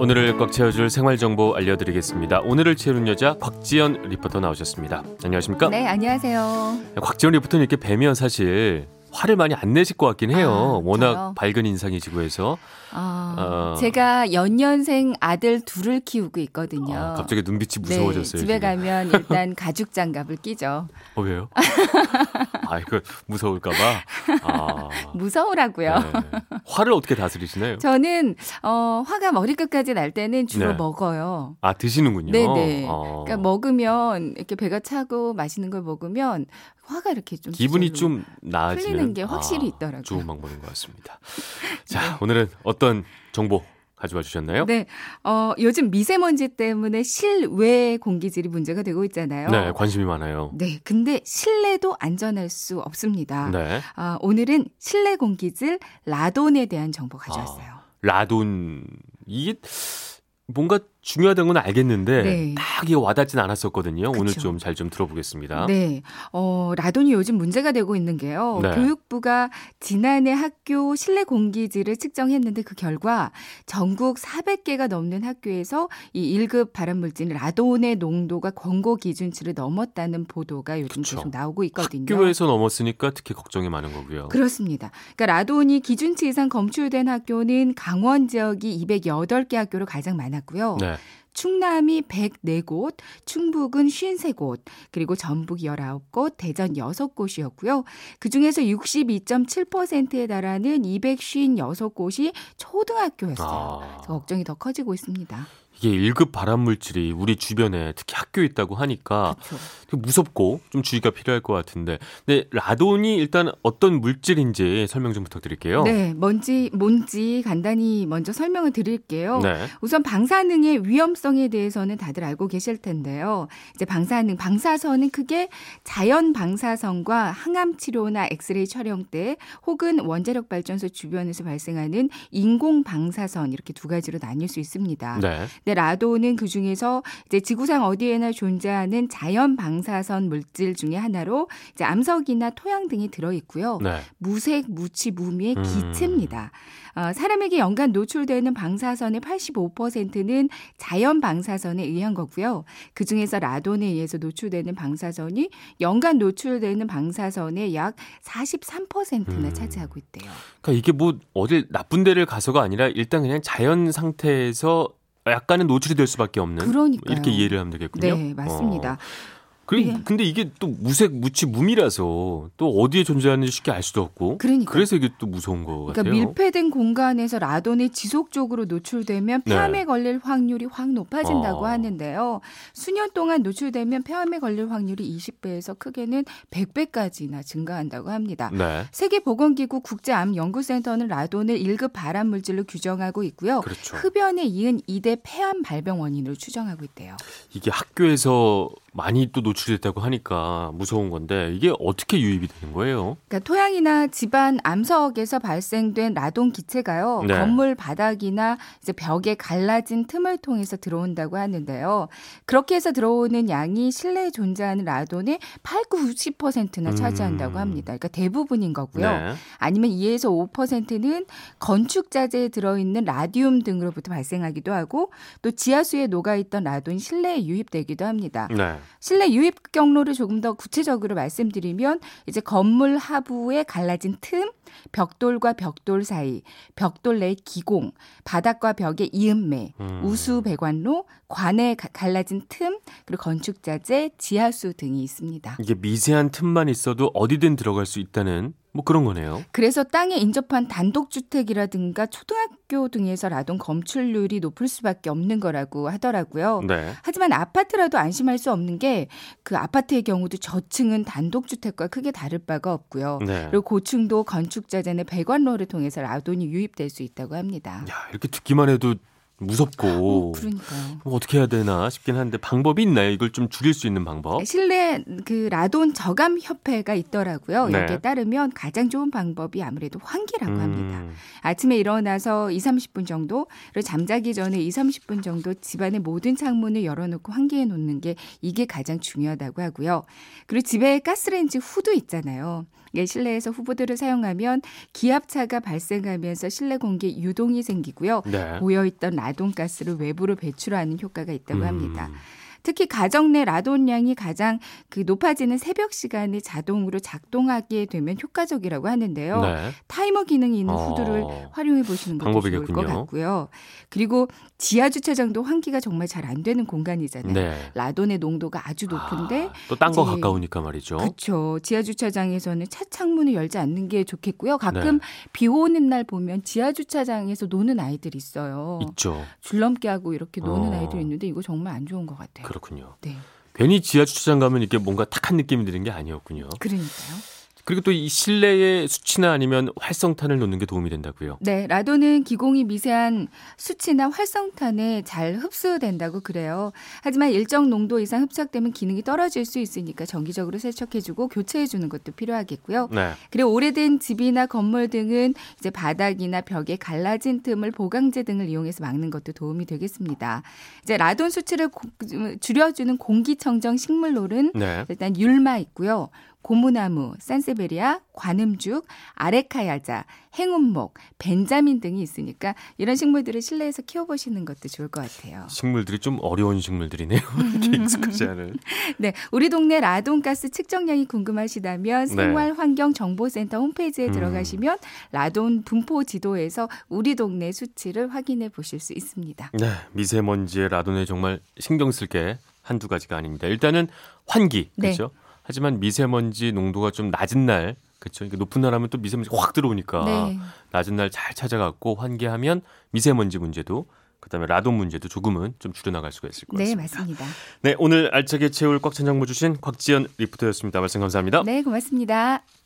오늘을 꽉 채워줄 생활 정보 알려드리겠습니다. 오늘을 채우는 여자 곽지연 리포터 나오셨습니다. 안녕하십니까? 네, 안녕하세요. 곽지연 리포터는 이렇게 뵈면 사실 화를 많이 안 내실 것 같긴 해요. 아, 워낙 저요? 밝은 인상이시고 해서 아, 어. 제가 연년생 아들 둘을 키우고 있거든요. 아, 갑자기 눈빛이 무서워졌어요. 네, 집에 지금. 가면 일단 가죽 장갑을 끼죠. 어, 왜요? 아 이거 무서울까봐. 아, 무서우라고요. 네. 화를 어떻게 다스리시나요? 저는 어, 화가 머리끝까지 날 때는 주로 네. 먹어요. 아 드시는군요. 네네. 어. 그러니까 먹으면 이렇게 배가 차고 맛있는 걸 먹으면 화가 이렇게 좀 기분이 좀 나아지는 풀리는 게 확실히 아, 있더라고요. 좋은 방법인 것 같습니다. 자, 오늘은 어떤 정보 가져와 주셨나요? 네, 어, 요즘 미세먼지 때문에 실외 공기질이 문제가 되고 있잖아요. 네, 관심이 많아요. 네, 근데 실내도 안전할 수 없습니다. 네. 아, 오늘은 실내 공기질 라돈에 대한 정보 가져왔어요. 라돈 이게 뭔가 중요하다는 건 알겠는데 네. 딱 이게 와닿진 않았었거든요. 오늘 그쵸. 좀잘 좀 들어보겠습니다. 네, 어, 라돈이 요즘 문제가 되고 있는 게요. 네. 교육부가 지난해 학교 실내 공기질을 측정했는데 그 결과 전국 400개가 넘는 학교에서 이 1급 발암물질 라돈의 농도가 권고 기준치를 넘었다는 보도가 요즘 그쵸. 계속 나오고 있거든요. 학교에서 넘었으니까 특히 걱정이 많은 거고요. 그렇습니다. 그러니까 라돈이 기준치 이상 검출된 학교는 강원 지역이 208개 학교로 가장 많았고요. 네. Yeah. 충남이 104곳, 충북은 53곳, 그리고 전북 19곳, 대전 6곳이었고요. 그중에서 62.7%에 달하는 256곳이 초등학교였어요. 아, 걱정이 더 커지고 있습니다. 이게 1급 발암 물질이 우리 주변에 특히 학교에 있다고 하니까. 되게 무섭고 좀 주의가 필요할 것 같은데. 근데 라돈이 일단 어떤 물질인지 설명 좀 부탁드릴게요. 네, 뭔지 뭔지 간단히 먼저 설명을 드릴게요. 네. 우선 방사능의 위험 성에 대해서는 다들 알고 계실 텐데요. 이제 방사능, 방사선은 크게 자연 방사선과 항암 치료나 엑스레이 촬영 때 혹은 원자력 발전소 주변에서 발생하는 인공 방사선 이렇게 두 가지로 나뉠 수 있습니다. 네. 근데 라돈은 그 중에서 이제 지구상 어디에나 존재하는 자연 방사선 물질 중에 하나로 이제 암석이나 토양 등이 들어 있고요. 네. 무색, 무취, 무미의 음. 기체입니다. 어, 사람에게 연간 노출되는 방사선의 85%는 자연 방사선에 의한 거고요. 그 중에서 라돈에 의해서 노출되는 방사선이 연간 노출되는 방사선의 약 43%나 음. 차지하고 있대요. 그러니까 이게 뭐 어딜 나쁜 데를 가서가 아니라 일단 그냥 자연 상태에서 약간은 노출이 될 수밖에 없는 그러니까요. 이렇게 이해를 하면 되겠군요. 네, 맞습니다. 어. 그리고 예. 근데 이게 또 무색 무취 무미라서 또 어디에 존재하는지 쉽게 알 수도 없고. 그러니까. 그래서 이게 또 무서운 거 그러니까 같아요. 밀폐된 공간에서 라돈이 지속적으로 노출되면 네. 폐암에 걸릴 확률이 확 높아진다고 어. 하는데요. 수년 동안 노출되면 폐암에 걸릴 확률이 20배에서 크게는 100배까지나 증가한다고 합니다. 네. 세계보건기구 국제암연구센터는 라돈을 1급 발암 물질로 규정하고 있고요. 그렇죠. 흡연에 이은 2대 폐암 발병 원인으로 추정하고 있대요. 이게 학교에서 많이 또 노출됐다고 하니까 무서운 건데 이게 어떻게 유입이 되는 거예요? 그러니까 토양이나 집안 암석에서 발생된 라돈 기체가요. 네. 건물 바닥이나 이제 벽에 갈라진 틈을 통해서 들어온다고 하는데요. 그렇게 해서 들어오는 양이 실내에 존재하는 라돈의 8, 90%나 차지한다고 음. 합니다. 그러니까 대부분인 거고요. 네. 아니면 2에서 5%는 건축 자재에 들어있는 라디움 등으로부터 발생하기도 하고 또 지하수에 녹아있던 라돈이 실내에 유입되기도 합니다. 네. 실내 유입 경로를 조금 더 구체적으로 말씀드리면 이제 건물 하부에 갈라진 틈, 벽돌과 벽돌 사이, 벽돌 내 기공, 바닥과 벽의 이음매, 음. 우수 배관로, 관에 가- 갈라진 틈, 그리고 건축 자재, 지하수 등이 있습니다. 이게 미세한 틈만 있어도 어디든 들어갈 수 있다는 뭐 그런 거네요. 그래서 땅에 인접한 단독주택이라든가 초등학교 등에서 라돈 검출률이 높을 수밖에 없는 거라고 하더라고요. 네. 하지만 아파트라도 안심할 수 없는 게 그 아파트의 경우도 저층은 단독주택과 크게 다를 바가 없고요. 네. 그리고 고층도 건축자재나 배관로를 통해서 라돈이 유입될 수 있다고 합니다. 야, 이렇게 듣기만 해도 무섭고 어, 그러니까요. 뭐 어떻게 해야 되나 싶긴 한데 방법이 있나요? 이걸 좀 줄일 수 있는 방법? 실내 그 라돈 저감 협회가 있더라고요. 네. 여기에 따르면 가장 좋은 방법이 아무래도 환기라고 합니다. 음, 아침에 일어나서 2, 30분 정도, 그리고 잠자기 전에 2, 30분 정도 집안의 모든 창문을 열어놓고 환기해 놓는 게 이게 가장 중요하다고 하고요. 그리고 집에 가스레인지 후드 있잖아요. 이게 실내에서 후보들을 사용하면 기압차가 발생하면서 실내 공기 유동이 생기고요. 네. 고여있던 라 돈가스를 외부로 배출하는 효과가 있다고 음. 합니다. 특히 가정 내 라돈량이 가장 그 높아지는 새벽 시간에 자동으로 작동하게 되면 효과적이라고 하는데요. 네. 타이머 기능이 있는 어. 후드를 활용해 보시는 것도 좋을 것 방법이겠군요. 같고요. 그리고 지하 주차장도 환기가 정말 잘 안 되는 공간이잖아요. 네. 라돈의 농도가 아주 높은데 아, 또딴 거 가까우니까 말이죠. 그렇죠. 지하 주차장에서는 차 창문을 열지 않는 게 좋겠고요. 가끔 네. 비 오는 날 보면 지하 주차장에서 노는 아이들이 있어요. 있죠. 줄넘기 하고 이렇게 노는 어. 아이들 있는데 이거 정말 안 좋은 것 같아요. 그렇군요. 네. 괜히 지하 주차장 가면 이게 뭔가 탁한 느낌이 드는 게 아니었군요. 그러니까요. 그리고 또 이 실내에 수치나 아니면 활성탄을 놓는 게 도움이 된다고요. 네, 라돈은 기공이 미세한 수치나 활성탄에 잘 흡수된다고 그래요. 하지만 일정 농도 이상 흡착되면 기능이 떨어질 수 있으니까 정기적으로 세척해주고 교체해주는 것도 필요하겠고요. 네. 그리고 오래된 집이나 건물 등은 이제 바닥이나 벽에 갈라진 틈을 보강제 등을 이용해서 막는 것도 도움이 되겠습니다. 이제 라돈 수치를 고- 줄여주는 공기청정 식물놀은 네. 일단 율마 있고요. 고무나무, 산세베리아, 관음죽, 아레카야자, 행운목, 벤자민 등이 있으니까 이런 식물들을 실내에서 키워보시는 것도 좋을 것 같아요. 식물들이 좀 어려운 식물들이네요. 이렇게 익숙하지 않은. 네, 우리 동네 라돈가스 측정량이 궁금하시다면 네. 생활환경정보센터 홈페이지에 음. 들어가시면 라돈 분포 지도에서 우리 동네 수치를 확인해 보실 수 있습니다. 네, 미세먼지의 라돈에 정말 신경 쓸 게 한두 가지가 아닙니다. 일단은 환기, 네. 그렇죠? 하지만 미세먼지 농도가 좀 낮은 날, 그렇죠? 이게 높은 날 하면 또 미세먼지가 확 들어오니까 네. 낮은 날 잘 찾아갖고 환기하면 미세먼지 문제도 그다음에 라돈 문제도 조금은 좀 줄여나갈 수가 있을 것 네, 같습니다. 맞습니다. 네, 오늘 알차게 채울 꽉 찬 정보 주신 곽지연 리포터였습니다. 말씀 감사합니다. 네, 고맙습니다.